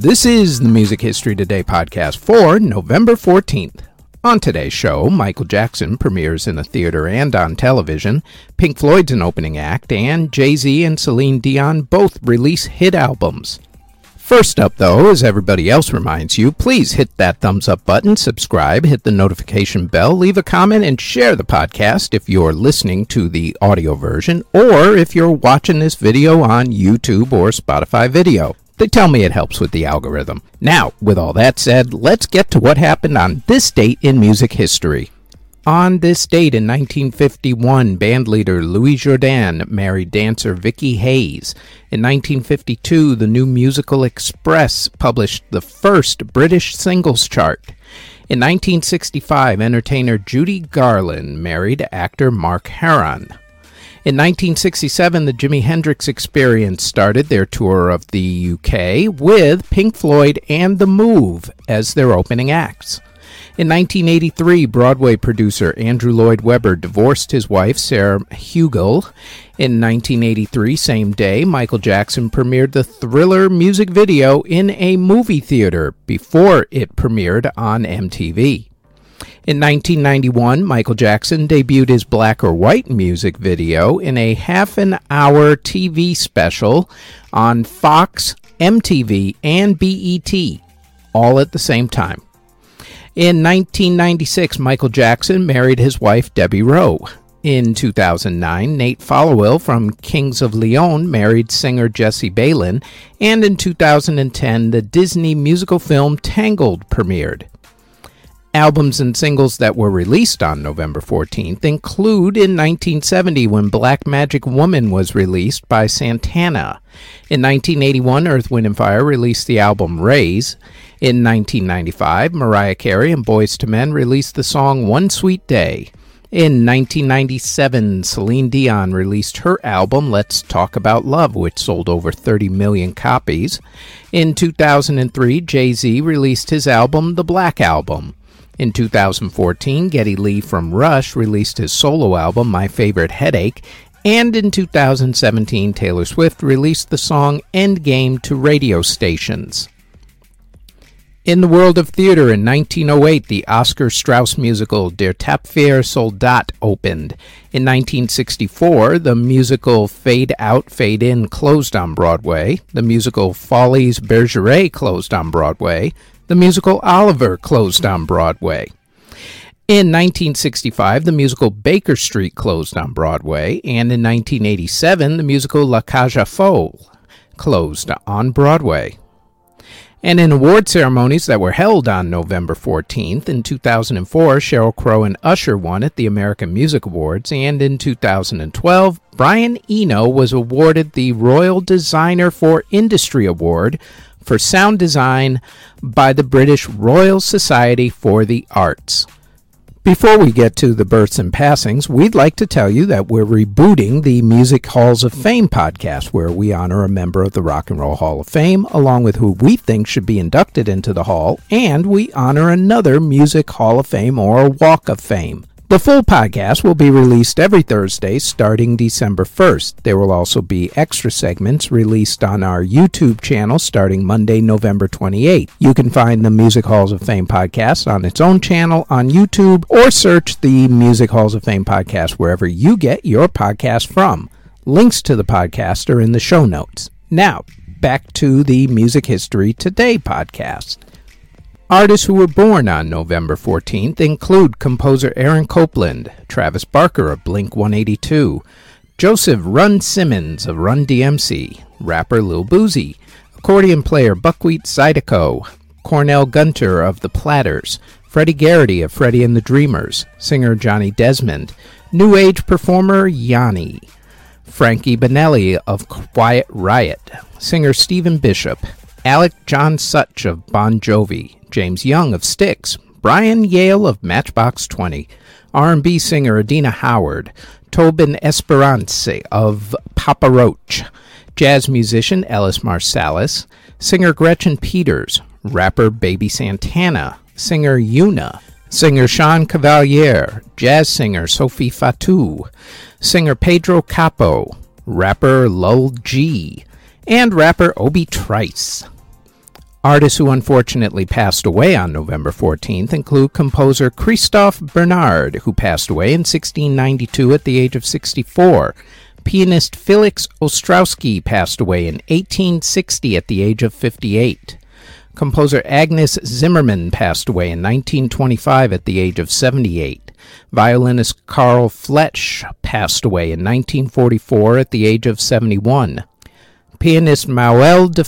This is the Music History Today podcast for November 14th. On today's show, Michael Jackson premieres in a theater and on television, Pink Floyd's an opening act, and Jay Z and Celine Dion both release hit albums. First up, though, as everybody else reminds you, please hit that thumbs up button, subscribe, hit the notification bell, leave a comment, and share the podcast if you're listening to the audio version or if you're watching this video on YouTube or Spotify video. They tell me it helps with the algorithm. Now, with all that said, let's get to what happened on this date in music history. On this date in 1951, bandleader Louis Jordan married dancer Vicky Hayes. In 1952, the New Musical Express published the first British singles chart. In 1965, entertainer Judy Garland married actor Mark Herron. In 1967, the Jimi Hendrix Experience started their tour of the UK with Pink Floyd and The Move as their opening acts. In 1983, Broadway producer Andrew Lloyd Webber divorced his wife, Sarah Hugill. In 1983, same day, Michael Jackson premiered the Thriller music video in a movie theater before it premiered on MTV. In 1991, Michael Jackson debuted his Black or White music video in a half an hour TV special on Fox, MTV, and BET, all at the same time. In 1996, Michael Jackson married his wife Debbie Rowe. In 2009, Nate Followill from Kings of Leon married singer Jessie Baylin, and in 2010, the Disney musical film Tangled premiered. Albums and singles that were released on November 14th include in 1970 when Black Magic Woman was released by Santana. In 1981, Earth, Wind, and Fire released the album Raise. In 1995, Mariah Carey and Boyz II Men released the song One Sweet Day. In 1997, Celine Dion released her album Let's Talk About Love, which sold over 30 million copies. In 2003, Jay Z released his album The Black Album. In 2014, Geddy Lee from Rush released his solo album My Favorite Headache. And in 2017, Taylor Swift released the song Endgame to radio stations. In the world of theater in 1908, the Oscar Straus musical Der Tapfere Soldat opened. In 1964, the musical Fade Out, Fade In closed on Broadway. The musical Follies Bergeret closed on Broadway. The musical Oliver closed on Broadway. In 1965, the musical Baker Street closed on Broadway, and in 1987, the musical La Cage aux Folles closed on Broadway. And in award ceremonies that were held on November 14th, in 2004, Sheryl Crow and Usher won at the American Music Awards, and in 2012, Brian Eno was awarded the Royal Designer for Industry Award for sound design by the British Royal Society for the Arts. Before we get to the births and passings, we'd like to tell you that we're rebooting the Music Halls of Fame podcast, where we honor a member of the Rock and Roll Hall of Fame, along with who we think should be inducted into the Hall, and we honor another Music Hall of Fame or Walk of Fame. The full podcast will be released every Thursday starting December 1st. There will also be extra segments released on our YouTube channel starting Monday, November 28th. You can find the Music Halls of Fame podcast on its own channel on YouTube or search the Music Halls of Fame podcast wherever you get your podcast from. Links to the podcast are in the show notes. Now, back to the Music History Today podcast. Artists who were born on November 14th include composer Aaron Copland, Travis Barker of Blink 182, Joseph Run Simmons of Run DMC, rapper Lil Boosie, accordion player Buckwheat Zydeco, Cornell Gunter of The Platters, Freddie Garrity of Freddie and the Dreamers, singer Johnny Desmond, New Age performer Yanni, Frankie Banali of Quiet Riot, singer Stephen Bishop, Alec John Such of Bon Jovi, James Young of Styx, Brian Yale of Matchbox 20, R&B singer Adina Howard, Tobin Esperance of Papa Roach, jazz musician Ellis Marsalis, singer Gretchen Peters, rapper Baby Santana, singer Yuna, singer Sean Cavalier, jazz singer Sophie Fatou, singer Pedro Capo, rapper Lul G, and rapper Obi Trice. Artists who unfortunately passed away on November 14th include composer Christoph Bernhard, who passed away in 1692 at the age of 64. Pianist Felix Ostrowski passed away in 1860 at the age of 58. Composer Agnes Zimmermann passed away in 1925 at the age of 78. Violinist Carl Flesch passed away in 1944 at the age of 71. Pianist Manuel de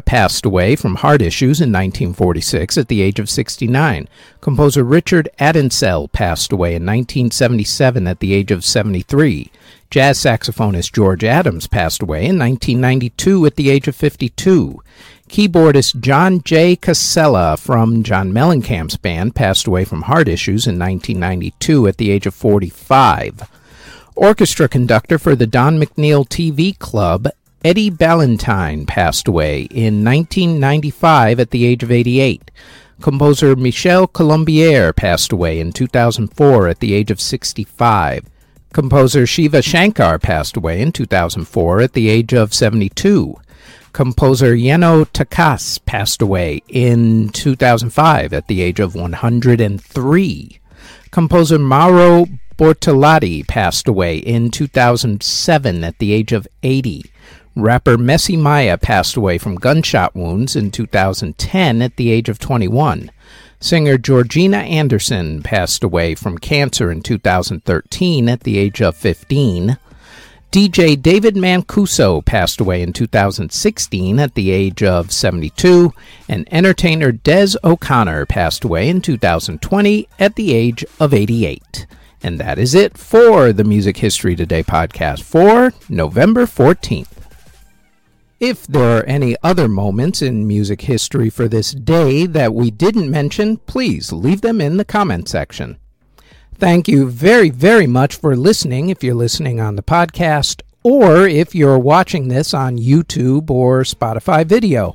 passed away from heart issues in 1946 at the age of 69. Composer Richard Addinsell passed away in 1977 at the age of 73. Jazz saxophonist George Adams passed away in 1992 at the age of 52. Keyboardist John J. Cascella from John Mellencamp's band passed away from heart issues in 1992 at the age of 45. Orchestra conductor for the Don McNeill TV Club Eddie Ballantine passed away in 1995 at the age of 88. Composer Michel Colombier passed away in 2004 at the age of 65. Composer Shiva Shankar passed away in 2004 at the age of 72. Composer Jenő Takács passed away in 2005 at the age of 103. Composer Mauro Bortolotti passed away in 2007 at the age of 80. Rapper Messy Mya passed away from gunshot wounds in 2010 at the age of 21. Singer Georgina Anderson passed away from cancer in 2013 at the age of 15. DJ David Mancuso passed away in 2016 at the age of 72, and entertainer Des O'Connor passed away in 2020 at the age of 88. And that is it for the Music History Today podcast for November 14th. If there are any other moments in music history for this day that we didn't mention, please leave them in the comment section. Thank you very, very much for listening if you're listening on the podcast or if you're watching this on YouTube or Spotify video.